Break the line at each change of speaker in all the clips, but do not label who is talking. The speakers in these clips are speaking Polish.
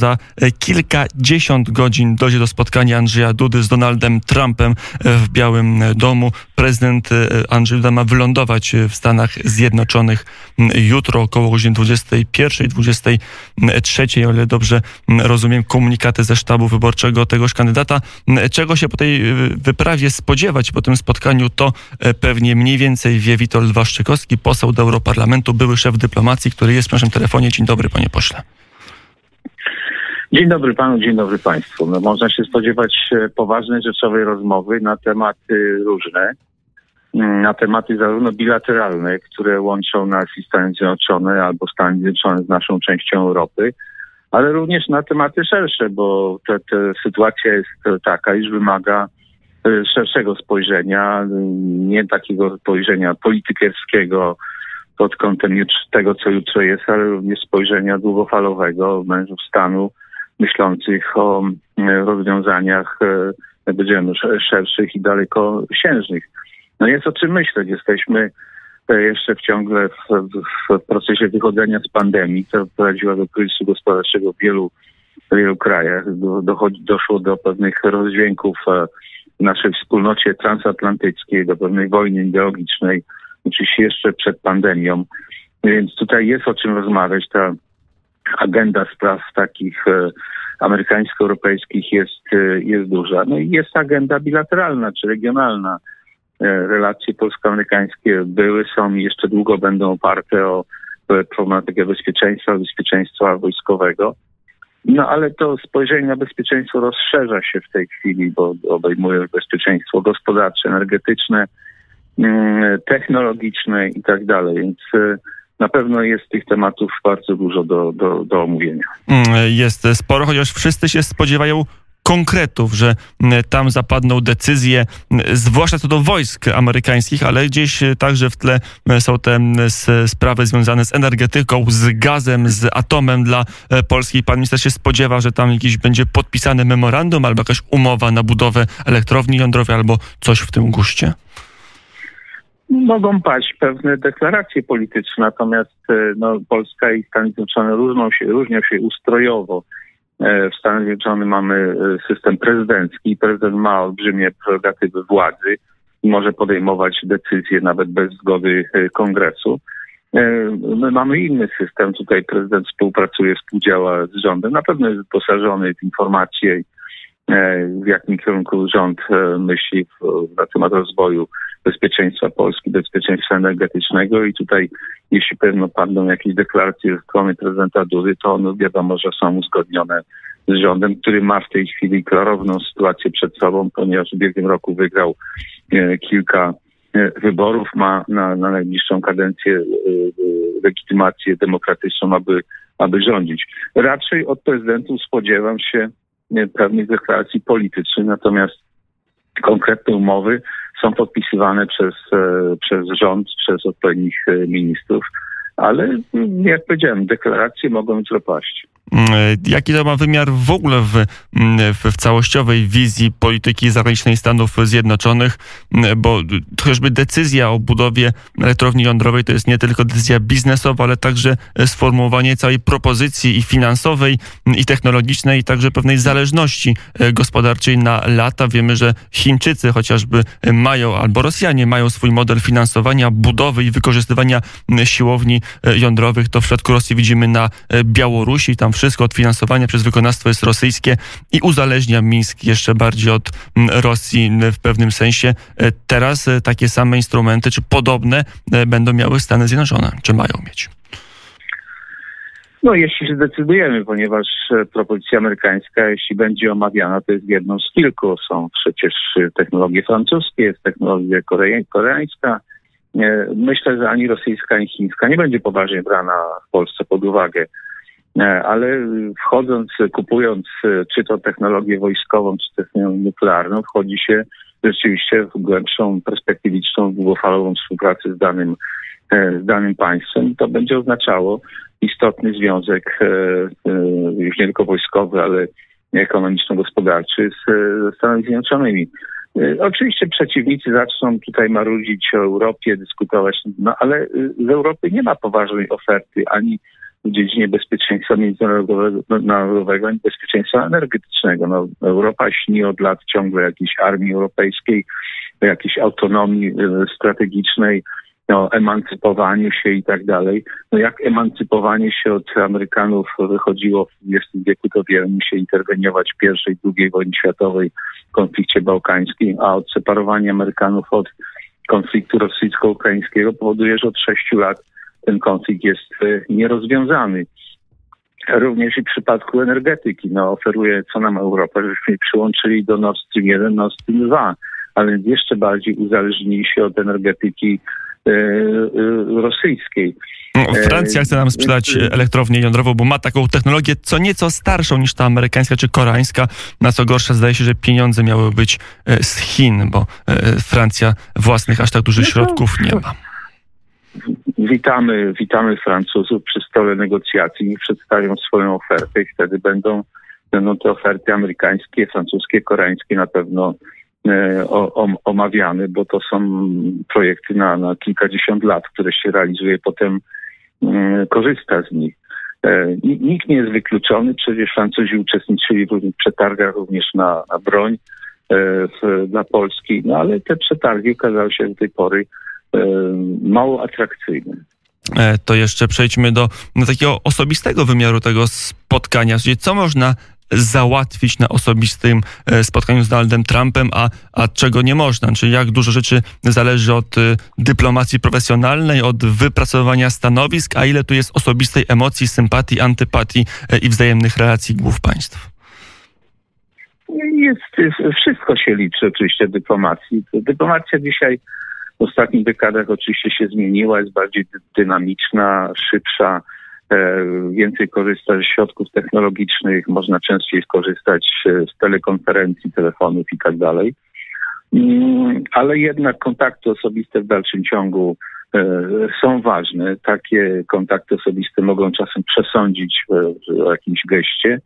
Za e, kilkadziesiąt godzin dojdzie do spotkania Andrzeja Dudy z Donaldem Trumpem e, w Białym Domu. Prezydent e, Andrzej Duda ma wylądować w Stanach Zjednoczonych jutro około godziny 21, 23, o ile dobrze rozumiem komunikaty ze sztabu wyborczego tegoż kandydata. Czego się po tej wyprawie spodziewać po tym spotkaniu, to pewnie mniej więcej wie Witold Waszczykowski, poseł do Europarlamentu, były szef dyplomacji, który jest w naszym telefonie. Dzień dobry, panie pośle.
Dzień dobry panu, dzień dobry państwu. No, można się spodziewać e, poważnej, rzeczowej rozmowy na tematy różne, mm, na tematy zarówno bilateralne, które łączą nas i Stany Zjednoczone albo Stany Zjednoczone z naszą częścią Europy, ale również na tematy szersze, bo ta, sytuacja jest taka, iż wymaga e, szerszego spojrzenia, nie takiego spojrzenia politykierskiego, pod kątem tego, co jutro jest, ale również spojrzenia długofalowego mężów stanu, myślących o e, rozwiązaniach, e, powiedziałem, szerszych i dalekosiężnych. No jest o czym myśleć. Jesteśmy e, jeszcze w ciągle w, w, procesie wychodzenia z pandemii, która prowadziła do kryzysu gospodarczego w wielu, w wielu krajach. Do, dochodzi, doszło do pewnych rozdźwięków w naszej wspólnocie transatlantyckiej, do pewnej wojny ideologicznej, oczywiście jeszcze przed pandemią. Więc tutaj jest o czym rozmawiać. Ta agenda spraw takich e, amerykańsko-europejskich jest, e, jest duża. No i jest agenda bilateralna czy regionalna. E, relacje polsko-amerykańskie były, są i jeszcze długo będą oparte o problematykę bezpieczeństwa, bezpieczeństwa wojskowego. No ale to spojrzenie na bezpieczeństwo rozszerza się w tej chwili, bo obejmuje bezpieczeństwo gospodarcze, energetyczne, mm, technologiczne i tak dalej. Więc na pewno jest tych tematów bardzo dużo do, do, do omówienia.
Mm, jest sporo, chociaż wszyscy się spodziewają konkretów, że mm, tam zapadną decyzje, mm, zwłaszcza co do wojsk amerykańskich, ale gdzieś także w tle są te sprawy związane z energetyką, z gazem, z atomem dla e, Polski. Pan minister się spodziewa, że tam jakiś będzie podpisane memorandum albo jakaś umowa na budowę elektrowni jądrowej albo coś w tym guście?
Mogą paść pewne deklaracje polityczne, natomiast e, no, Polska i Stany Zjednoczone różnią się, różnią się ustrojowo. E, w Stanach Zjednoczonych mamy e, system prezydencki i prezydent ma olbrzymie prerogatywy władzy i może podejmować decyzje nawet bez zgody kongresu. My mamy inny system. Tutaj prezydent współpracuje, współdziała z rządem. Na pewno jest wyposażony w informacje, w jakim kierunku rząd myśli na temat rozwoju bezpieczeństwa Polski, bezpieczeństwa energetycznego i tutaj jeśli pewno padną jakieś deklaracje ze strony prezydenta Dudy, to no wiadomo, że są uzgodnione z rządem, który ma w tej chwili klarowną sytuację przed sobą, ponieważ w ubiegłym roku wygrał e, kilka e, wyborów, ma na, na najbliższą kadencję e, legitymację demokratyczną, aby, aby rządzić. Raczej od prezydentów spodziewam się pewnych deklaracji politycznych, natomiast konkretne umowy są podpisywane przez, e, przez rząd, przez odpowiednich e, ministrów, ale jak powiedziałem, deklaracje mogą już zapaść.
Mm, jaki to ma wymiar w ogóle w, mm, w, w, całościowej wizji polityki zagranicznej Stanów Zjednoczonych, mm, bo chociażby decyzja o budowie elektrowni jądrowej to jest nie tylko decyzja biznesowa, ale także sformułowanie całej propozycji i finansowej, i technologicznej, i także pewnej zależności e, gospodarczej na lata. Wiemy, że Chińczycy chociażby mają, albo Rosjanie mają swój model finansowania, budowy i wykorzystywania siłowni e, jądrowych. To w przypadku Rosji widzimy na e, Białorusi, tam wszystko od finansowania przez wykonawstwo jest rosyjskie i uzależnia Mińsk jeszcze bardziej od mm, Rosji w pewnym sensie. E, teraz e, takie same instrumenty, czy podobne, e, będą miały Stany Zjednoczone, czy mają mieć?
No, jeśli się zdecydujemy, ponieważ propozycja amerykańska, jeśli będzie omawiana, to jest jedną z kilku. Są przecież technologie francuskie, jest technologia koreańska. Myślę, że ani rosyjska, ani chińska nie będzie poważnie brana w Polsce pod uwagę. E, ale wchodząc, kupując e, czy to technologię wojskową, czy technologię nuklearną, wchodzi się rzeczywiście w głębszą, perspektywiczną, długofalową współpracę z danym, e, z danym państwem. To będzie oznaczało istotny związek, już nie tylko wojskowy, ale ekonomiczno-gospodarczy z, ze Stanami Zjednoczonymi. Oczywiście przeciwnicy zaczną tutaj marudzić o Europie, dyskutować, no ale z Europy nie ma poważnej oferty ani w dziedzinie bezpieczeństwa międzynarodowego i bezpieczeństwa energetycznego. No, Europa śni od lat ciągle jakiejś armii europejskiej, jakiejś autonomii e, strategicznej, no, emancypowaniu się i tak dalej. No jak emancypowanie się od Amerykanów wychodziło w XX wieku, to wiele musi interweniować w i II wojnie światowej konflikcie bałkańskim, a odseparowanie Amerykanów od konfliktu rosyjsko-ukraińskiego powoduje, że od sześciu lat ten konflikt jest e, nierozwiązany. Również i w przypadku energetyki, no oferuje co nam Europa, żebyśmy przyłączyli do Nord Stream 1, Nord Stream 2, ale jeszcze bardziej uzależnili się od energetyki e, e, rosyjskiej.
No, Francja chce nam sprzedać elektrownię jądrową, bo ma taką technologię co nieco starszą niż ta amerykańska czy koreańska. Na co gorsze, zdaje się, że pieniądze miały być z Chin, bo Francja własnych aż tak dużych no środków nie ma
witamy, witamy Francuzów przy stole negocjacji, niech przedstawią swoją ofertę i wtedy będą, będą te oferty amerykańskie, francuskie, koreańskie na pewno e, o, omawiane, bo to są projekty na, na kilkadziesiąt lat, które się realizuje, potem e, korzysta z nich. E, nikt nie jest wykluczony, przecież Francuzi uczestniczyli w przetargach również na, na broń w, dla Polski, no ale te przetargi okazały się do tej pory mało atrakcyjnym.
E, to jeszcze przejdźmy do, takiego osobistego wymiaru tego spotkania, czyli co można załatwić na osobistym e, spotkaniu z Donaldem Trumpem, a, a czego nie można. Czyli jak dużo rzeczy zależy od dyplomacji profesjonalnej, od wypracowania stanowisk, a ile tu jest osobistej emocji, sympatii, antypatii i wzajemnych relacji głów państw.
Jest, wszystko się liczy oczywiście dyplomacji. Dyplomacja dzisiaj w ostatnich dekadach oczywiście się zmieniła, jest bardziej dynamiczna, szybsza, e, więcej korzysta ze środków technologicznych, można częściej skorzystać e, z telekonferencji, telefonów i tak dalej. Mm, ale jednak kontakty osobiste w dalszym ciągu e, są ważne. Takie kontakty osobiste mogą czasem przesądzić o jakimś geście.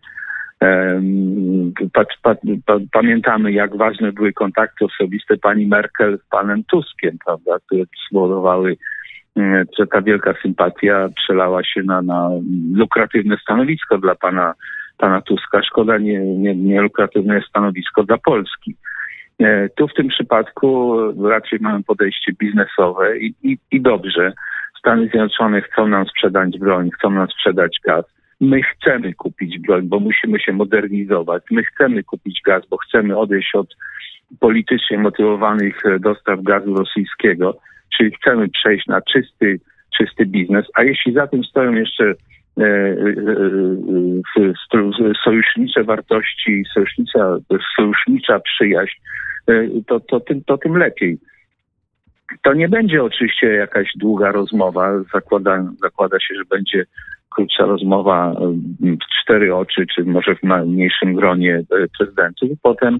Pamiętamy, jak ważne były kontakty osobiste pani Merkel z panem Tuskiem, prawda, które spowodowały, że ta wielka sympatia przelała się na, na lukratywne stanowisko dla pana, pana Tuska. Szkoda nie, nie, nie lukratywne stanowisko dla Polski. E, tu w tym przypadku raczej mamy podejście biznesowe i, i, i dobrze. Stany Zjednoczone chcą nam sprzedać broń, chcą nam sprzedać gaz My chcemy kupić broń, bo musimy się modernizować. My chcemy kupić gaz, bo chcemy odejść od politycznie motywowanych e, dostaw gazu rosyjskiego, czyli chcemy przejść na czysty, czysty biznes. A jeśli za tym stoją jeszcze e, e, sojusznicze wartości, sojusznicza, sojusznicza przyjaźń, to, to, tym, to tym lepiej. To nie będzie oczywiście jakaś długa rozmowa. Zakłada, zakłada się, że będzie krótsza rozmowa w cztery oczy, czy może w mniejszym gronie e, prezydentów. Potem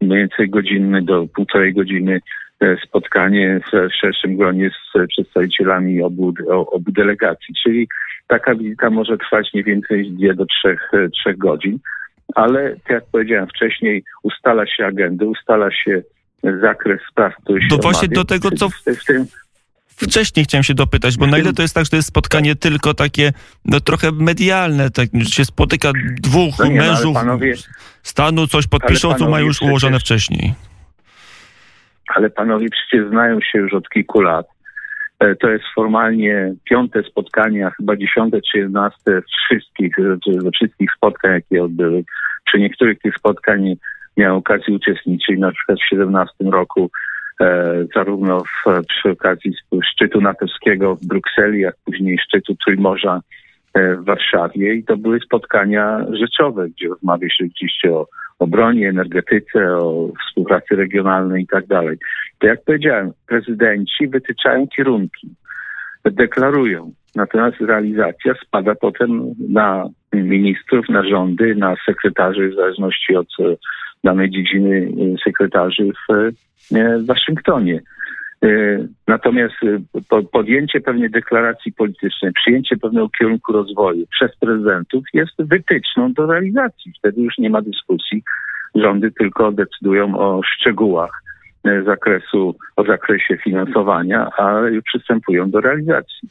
mniej więcej godzinny do półtorej godziny e, spotkanie w szerszym gronie z przedstawicielami obu, obu delegacji. Czyli taka wizyta może trwać nie więcej dwie do trzech, e, trzech godzin. Ale tak jak powiedziałem wcześniej, ustala się agendy, ustala się zakres spraw, który się
To właśnie do tego, co w, tym wcześniej chciałem się dopytać, bo na ile to jest tak, że to jest spotkanie tylko takie no, trochę medialne, tak, że się spotyka dwóch no nie, no, mężów no, panowie, stanu, coś podpiszą, co ma już przecież, ułożone wcześniej.
Ale panowie przecież znają się już od kilku lat. E, to jest formalnie piąte spotkanie, a chyba dziesiąte czy jedenaste wszystkich, ze wszystkich spotkań, jakie odbyły. Przy niektórych tych spotkań miałem okazję uczestniczyć, na przykład w 17 roku E, zarówno w, przy okazji szczytu natowskiego w Brukseli, jak później szczytu Trójmorza e, w Warszawie i to były spotkania rzeczowe, gdzie rozmawia się oczywiście o, o broni, energetyce, o współpracy regionalnej i tak dalej. To jak powiedziałem, prezydenci wytyczają kierunki, deklarują, natomiast realizacja spada potem na ministrów, na rządy, na sekretarzy w zależności od danej dziedziny y, sekretarzy w, y, w Waszyngtonie. Y, natomiast podjęcie pewnej deklaracji politycznej, przyjęcie pewnego kierunku rozwoju przez prezydentów jest wytyczną do realizacji. Wtedy już nie ma dyskusji. Rządy tylko decydują o szczegółach zakresu, o zakresie finansowania, a przystępują do realizacji.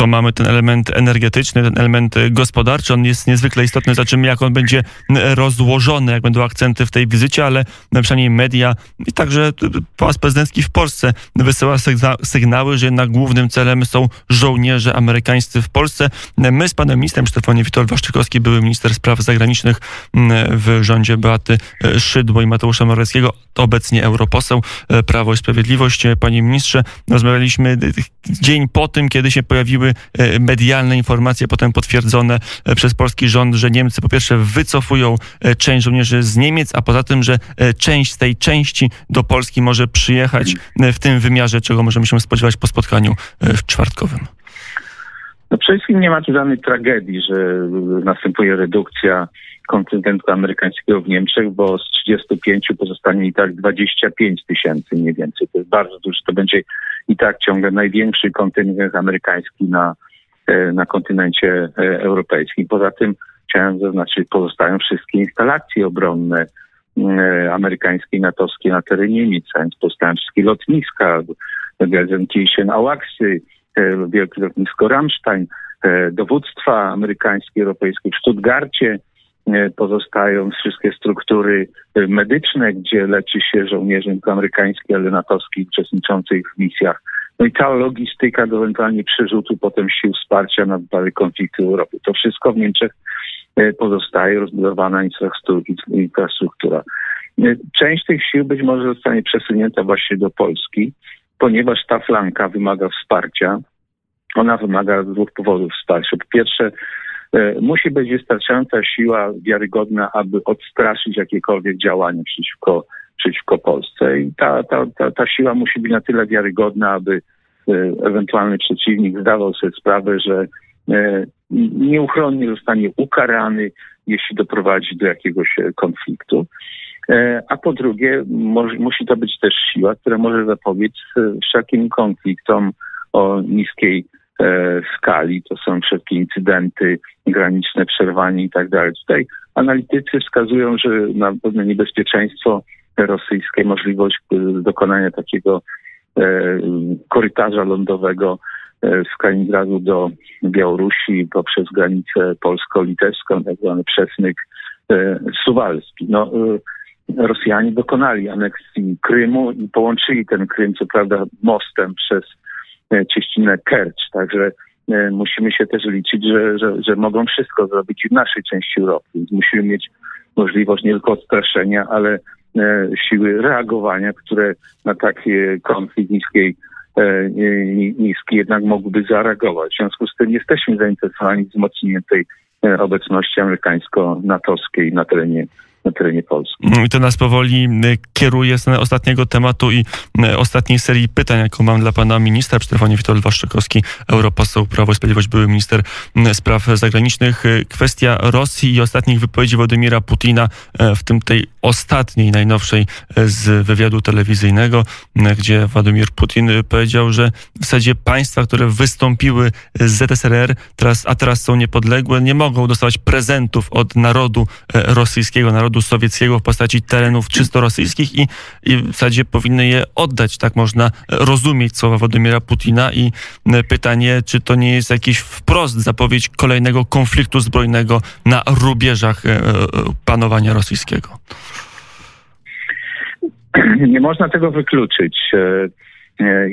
To mamy ten element energetyczny, ten element gospodarczy. On jest niezwykle istotny. Zobaczymy, jak on będzie rozłożony, jak będą akcenty w tej wizycie, ale przynajmniej media i także Pałac Prezydencki w Polsce wysyła sygnały, że jednak głównym celem są żołnierze amerykańscy w Polsce. My z panem ministrem Stefanem Witold Waszczykowski, były minister spraw zagranicznych w rządzie Beaty Szydło i Mateusza Morawieckiego, obecnie europoseł Prawo i Sprawiedliwość. Panie ministrze, rozmawialiśmy dzień po tym, kiedy się pojawiły medialne informacje, potem potwierdzone przez polski rząd, że Niemcy po pierwsze wycofują część żołnierzy z Niemiec, a poza tym, że część tej części do Polski może przyjechać w tym wymiarze, czego możemy się spodziewać po spotkaniu czwartkowym.
No przede wszystkim nie ma tu żadnej tragedii, że następuje redukcja kontyngentu amerykańskiego w Niemczech, bo z 35 pozostanie i tak 25 tysięcy mniej więcej. To jest bardzo dużo. To będzie i tak ciągle największy kontyngent amerykański na, e, na kontynencie e, europejskim. Poza tym chciałem zaznaczyć, pozostają wszystkie instalacje obronne e, amerykańskie i natowskie na terenie Niemiec, więc pozostają wszystkie lotniska, Gelsenkirchen, Auaxy, wielkie lotnisko Ramstein, dowództwa amerykańskie, europejskie w Stuttgarcie, pozostają wszystkie struktury e, medyczne, gdzie leczy się żołnierzy amerykańskich, ale natowskich uczestniczących w misjach. No i cała logistyka do ewentualnie przerzutu potem sił wsparcia na wypadek konfliktu Europy. To wszystko w Niemczech e, pozostaje, rozbudowana infrastruktura. Część tych sił być może zostanie przesunięta właśnie do Polski, ponieważ ta flanka wymaga wsparcia. Ona wymaga z dwóch powodów wsparcia. Po pierwsze, E, musi być wystarczająca siła wiarygodna, aby odstraszyć jakiekolwiek działania przeciwko, przeciwko Polsce. I ta, ta, ta, ta siła musi być na tyle wiarygodna, aby e, ewentualny przeciwnik zdawał sobie sprawę, że e, nieuchronnie zostanie ukarany, jeśli doprowadzi do jakiegoś konfliktu. A po drugie, musi to być też siła, która może zapobiec wszelkim konfliktom o niskiej E, skali. To są wszelkie incydenty, graniczne przerwanie i tak dalej. Tutaj analitycy wskazują, że na pewne niebezpieczeństwo rosyjskie, możliwość e, dokonania takiego e, korytarza lądowego z Kaliningradu do Białorusi poprzez granicę polsko-litewską, tak zwany przesmyk suwalski. No, Rosjanie dokonali aneksji Krymu i połączyli ten Krym, co prawda, mostem przez E, cieścinę Kercz. Także e, musimy się też liczyć, że, że, że mogą wszystko zrobić w naszej części Europy. Więc musimy mieć możliwość nie tylko odstraszenia, ale e, siły reagowania, które na taki konflikt niskiej, niski jednak mogłyby zareagować. W związku z tym jesteśmy zainteresowani wzmocnieniem tej obecności amerykańsko-natowskiej na terenie na terenie Polski.
I to nas powoli y, kieruje z ostatniego tematu i y, ostatniej serii pytań, jaką mam dla pana ministra. Przy telefonie Witold Waszczykowski, europoseł Prawo i Sprawiedliwość, były minister y, spraw zagranicznych. Kwestia Rosji i ostatnich wypowiedzi Władimira Putina, w tym tej ostatniej, najnowszej z wywiadu telewizyjnego, gdzie Władimir Putin powiedział, że w zasadzie państwa, które wystąpiły z ZSRR, teraz, a teraz są niepodległe, nie mogą dostawać prezentów od narodu rosyjskiego, narodu narodu sowieckiego w postaci terenów czysto rosyjskich i, i w zasadzie powinny je oddać. Tak można rozumieć słowa Władimira Putina i e, pytanie, czy to nie jest jakiś wprost zapowiedź kolejnego konfliktu zbrojnego na rubieżach e, e, panowania rosyjskiego.
Nie można tego wykluczyć.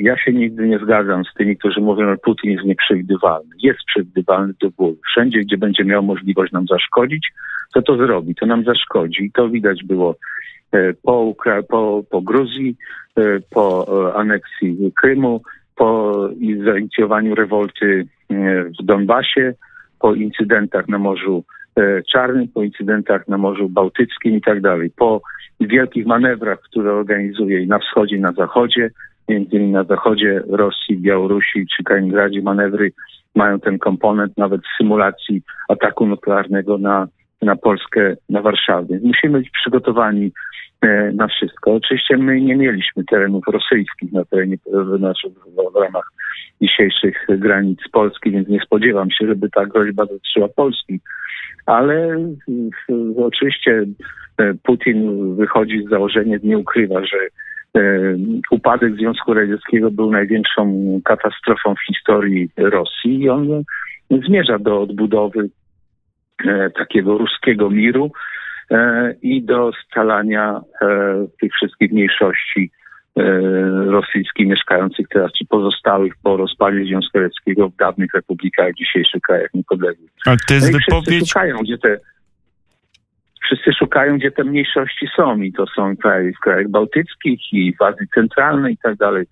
Ja się nigdy nie zgadzam z tymi, którzy mówią, że Putin jest nieprzewidywalny. Jest przewidywalny do bólu. Wszędzie, gdzie będzie miał możliwość nam zaszkodzić, to to zrobi, to nam zaszkodzi. I to widać było e, po, Ukra po, po Gruzji, e, po e, aneksji Krymu, po zainicjowaniu rewolty w Donbasie, po incydentach na Morzu Czarnym, po incydentach na Morzu Bałtyckim i tak dalej, po wielkich manewrach, które organizuje i na wschodzie, i na zachodzie, między innymi na zachodzie Rosji, Białorusi czy Kaliningradzie manewry mają ten komponent nawet symulacji ataku nuklearnego na na Polskę, na Warszawę. Musimy być przygotowani e, na wszystko. Oczywiście my nie mieliśmy terenów rosyjskich na terenie w, naszych, w ramach dzisiejszych granic Polski, więc nie spodziewam się, żeby ta groźba dotyczyła Polski. Ale oczywiście e, Putin wychodzi z założenia, nie ukrywa, że upadek Związku Radzieckiego był największą katastrofą w historii Rosji i on zmierza do odbudowy takiego ruskiego miru i do scalania tych wszystkich mniejszości rosyjskich mieszkających teraz, czy pozostałych po rozpadzie Związku Radzieckiego w dawnych republikach, dzisiejszych krajach niepodległych.
Ale to jest no wypowiedź...
Szukają, gdzie te wszyscy szukają, gdzie te mniejszości są i to są kraje, w krajach bałtyckich i w Azji Centralnej i tak dalej.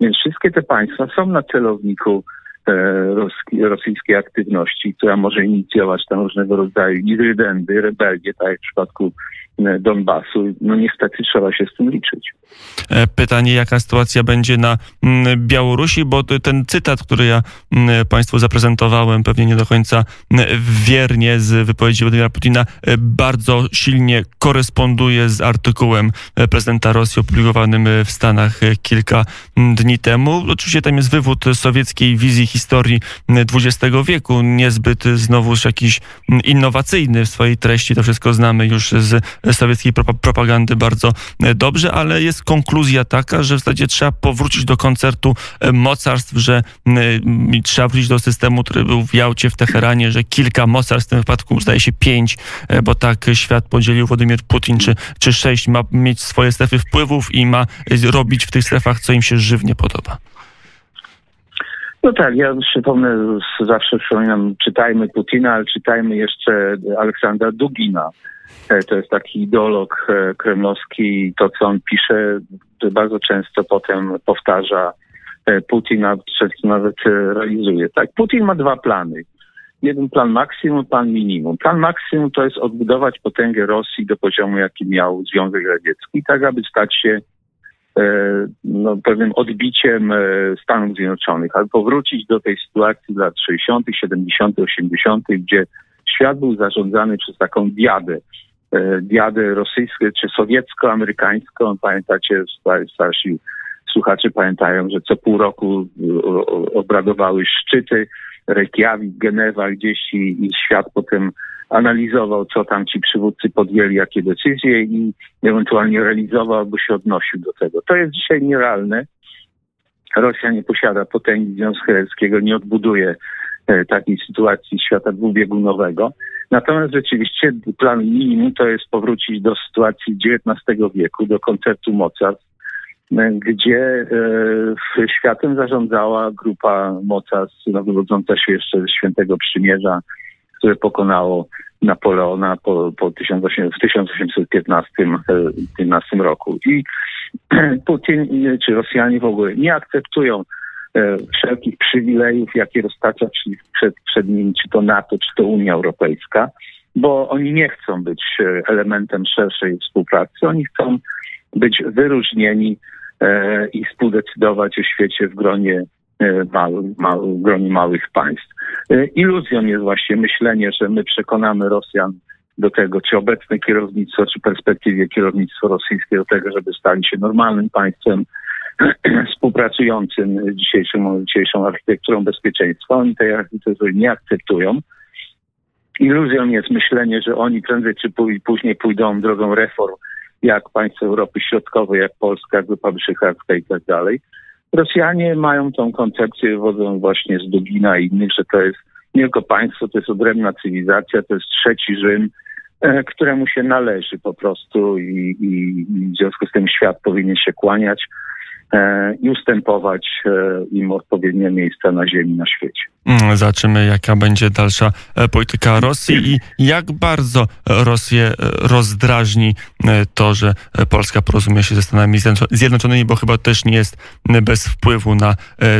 Więc wszystkie te państwa są na celowniku e, rosyjskiej aktywności, która może inicjować tam różnego rodzaju incydenty, rebelie, tak jak w przypadku Donbasu. No niestety trzeba się z tym liczyć.
E, pytanie, jaka sytuacja będzie na mm, Białorusi, bo ten cytat, który ja mm, Państwu zaprezentowałem, pewnie nie do końca mm, wiernie z wypowiedzi Władimira Putina, e, bardzo silnie koresponduje z artykułem prezydenta Rosji opublikowanym w Stanach kilka dni temu. Oczywiście tam jest wywód sowieckiej wizji historii XX wieku, niezbyt znowuż jakiś innowacyjny w swojej treści. To wszystko znamy już z sowieckiej propagandy bardzo e, dobrze, ale jest konkluzja taka, że w zasadzie trzeba powrócić do koncertu e, mocarstw, że trzeba wrócić do systemu, który był w Jałcie, w Teheranie, że kilka mocarstw, w tym wypadku zdaje się pięć, e, bo tak świat podzielił Władimir Putin, czy, czy sześć, ma mieć swoje strefy wpływów i ma robić w tych strefach, co im się żywnie podoba.
No tak, ja przypomnę, zawsze przypominam, czytajmy Putina, ale czytajmy jeszcze Aleksandra Dugina, to jest taki ideolog e, kremlowski. To, co on pisze, bardzo często potem powtarza e, Putin, a często nawet realizuje. Tak, Putin ma dwa plany. Jeden plan maksimum, plan minimum. Plan maksimum to jest odbudować potęgę Rosji do poziomu, jaki miał Związek Radziecki, tak aby stać się no, pewnym odbiciem Stanów Zjednoczonych, aby powrócić do tej sytuacji lat 60., 70., 80., gdzie świat był zarządzany przez taką diadę E, diadę rosyjską czy sowiecko-amerykańską. Pamiętacie, starsi słuchacze pamiętają, że co pół roku obradowały szczyty Reykjavik, Genewa gdzieś i, i świat potem analizował, co tam ci przywódcy podjęli, jakie decyzje i ewentualnie realizował, albo się odnosił do tego. To jest dzisiaj nierealne. Rosja nie posiada potęgi Związku Radzieckiego, nie odbuduje e, takiej sytuacji świata dwubiegunowego. Natomiast rzeczywiście plan minimum to jest powrócić do sytuacji XIX wieku, do koncertu mocarstw, e, gdzie e, światem zarządzała grupa mocarstw no, wywodząca się jeszcze ze Świętego Przymierza, które pokonało Napoleona po, po 18, w 1815 15 roku. I Putin czy Rosjanie w ogóle nie akceptują E, wszelkich przywilejów, jakie roztacza przed, przed nimi, czy to NATO, czy to Unia Europejska, bo oni nie chcą być e, elementem szerszej współpracy, oni chcą być wyróżnieni e, i współdecydować o świecie w gronie, w gronie małych państw. Iluzją jest właśnie myślenie, że my przekonamy Rosjan do tego, czy obecne kierownictwo, czy perspektywie kierownictwo rosyjskie do tego, żeby stali się normalnym państwem, współpracującym dzisiejszą, dzisiejszą architekturą bezpieczeństwa. Oni tej architektury nie akceptują. Iluzją jest myślenie, że oni prędzej czy później pójdą drogą reform, jak państwa Europy Środkowej, jak Polska, Grupa Wyszehradzka i tak dalej. Rosjanie mają tą koncepcję, wodzą właśnie z Dugina i innych, że to jest nie tylko państwo, to jest odrębna cywilizacja, to jest trzeci Rzym, e, któremu się należy po prostu i, i w związku z tym świat powinien się kłaniać. E, i ustępować e, im odpowiednie miejsca na ziemi, na świecie.
Mm, zobaczymy, jaka będzie dalsza e, polityka Rosji i jak bardzo Rosję rozdrażni to, że Polska porozumie się ze Stanami Zjednoczonymi, bo chyba też nie jest bez wpływu na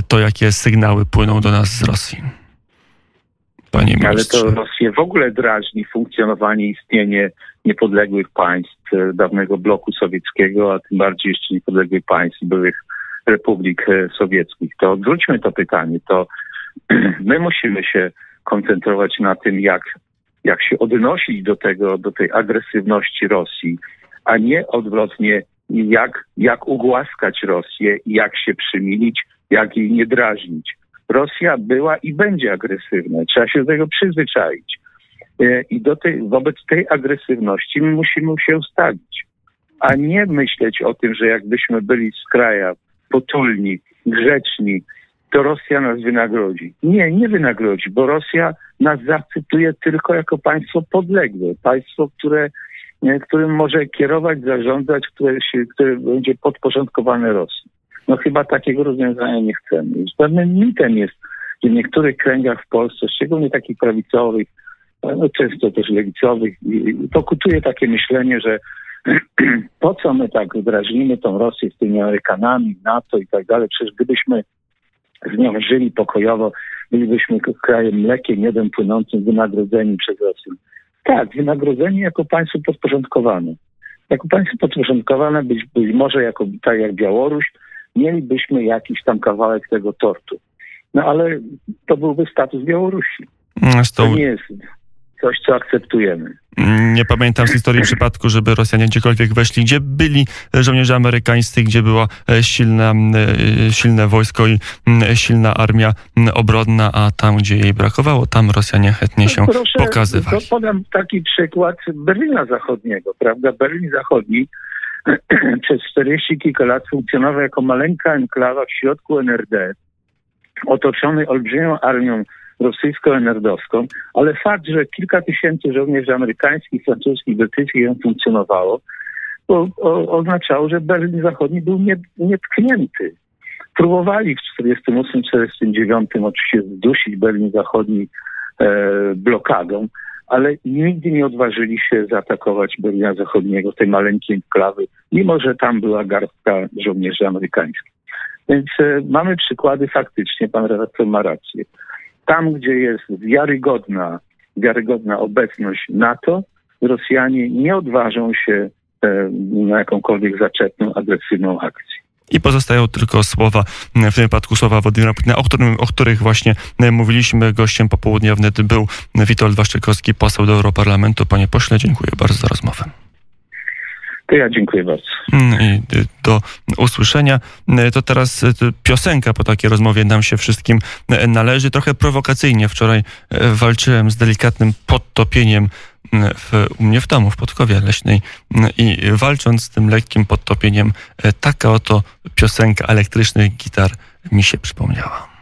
to, jakie sygnały płyną do nas z Rosji.
Panie ministrze. Ale to Rosję w ogóle drażni funkcjonowanie, istnienie niepodległych państw e, dawnego bloku sowieckiego, a tym bardziej jeszcze niepodległych państw byłych republik e, sowieckich. To odwróćmy to pytanie. To my musimy się koncentrować na tym, jak, jak się odnosić do tego, do tej agresywności Rosji, a nie odwrotnie, jak, jak ugłaskać Rosję jak się przymilić, jak jej nie drażnić. Rosja była i będzie agresywna. Trzeba się do tego przyzwyczaić. E, I do tej, wobec tej agresywności my musimy się ustawić. a nie myśleć o tym, że jakbyśmy byli z kraja potulni, grzeczni, to Rosja nas wynagrodzi. Nie, nie wynagrodzi, bo Rosja nas zaakceptuje tylko jako państwo podległe, państwo, które, którym może kierować, zarządzać, które, się, które będzie podporządkowane Rosji. No chyba takiego rozwiązania nie chcemy. Pewnym mitem jest, w niektórych kręgach w Polsce, szczególnie takich prawicowych, no często też lewicowych, pokutuje takie myślenie, że po co my tak drażnimy tą Rosję z tymi Amerykanami, NATO i tak dalej, przecież gdybyśmy z nią żyli pokojowo, bylibyśmy krajem mlekiem, jeden płynącym, wynagrodzeni przez Rosję. Tak, wynagrodzeni jako państwo podporządkowane. Jako państwo podporządkowane, być, być może jako, tak jak Białoruś, mielibyśmy jakiś tam kawałek tego tortu. No ale to byłby status Białorusi. To nie jest coś, co akceptujemy.
Nie pamiętam z historii przypadku, żeby Rosjanie gdziekolwiek weszli, gdzie byli żołnierze amerykańscy, gdzie było e, silne, silne wojsko i silna armia obronna, a tam, gdzie jej brakowało, tam Rosjanie chętnie się Proszę, pokazywali.
To podam taki przykład Berlina Zachodniego, prawda? Berlin Zachodni przez 40 kilka lat funkcjonował jako maleńka enklawa w środku NRD, otoczony olbrzymią armią rosyjsko-nerdowską, ale fakt, że kilka tysięcy żołnierzy amerykańskich, francuskich, brytyjskich ją funkcjonowało, to, oznaczało, że Berlin Zachodni był nie, nietknięty. Próbowali w 1948-1949 oczywiście zdusić Berlin Zachodni e, blokadą, ale nigdy nie odważyli się zaatakować Berlina Zachodniego, tej maleńkiej enklawy, mimo że tam była garstka żołnierzy amerykańskich. Więc e, mamy przykłady faktycznie, pan redaktor ma rację tam, gdzie jest wiarygodna, wiarygodna obecność NATO, Rosjanie nie odważą się e, na jakąkolwiek zaczepną, agresywną akcję.
I pozostają tylko słowa, w tym wypadku słowa Władimira Putina, o, którym, o których właśnie mówiliśmy. Gościem popołudniowym był Witold Waszczykowski, poseł do Europarlamentu. Panie pośle, dziękuję bardzo za rozmowę.
To ja dziękuję bardzo.
Mm, I do usłyszenia. Mm, to teraz y, piosenka po takiej rozmowie nam się wszystkim y, należy. Trochę prowokacyjnie wczoraj y, walczyłem z delikatnym podtopieniem w, u mnie w domu, w Podkowie Leśnej i walcząc z tym lekkim podtopieniem, taka oto piosenka elektrycznych gitar mi się przypomniała.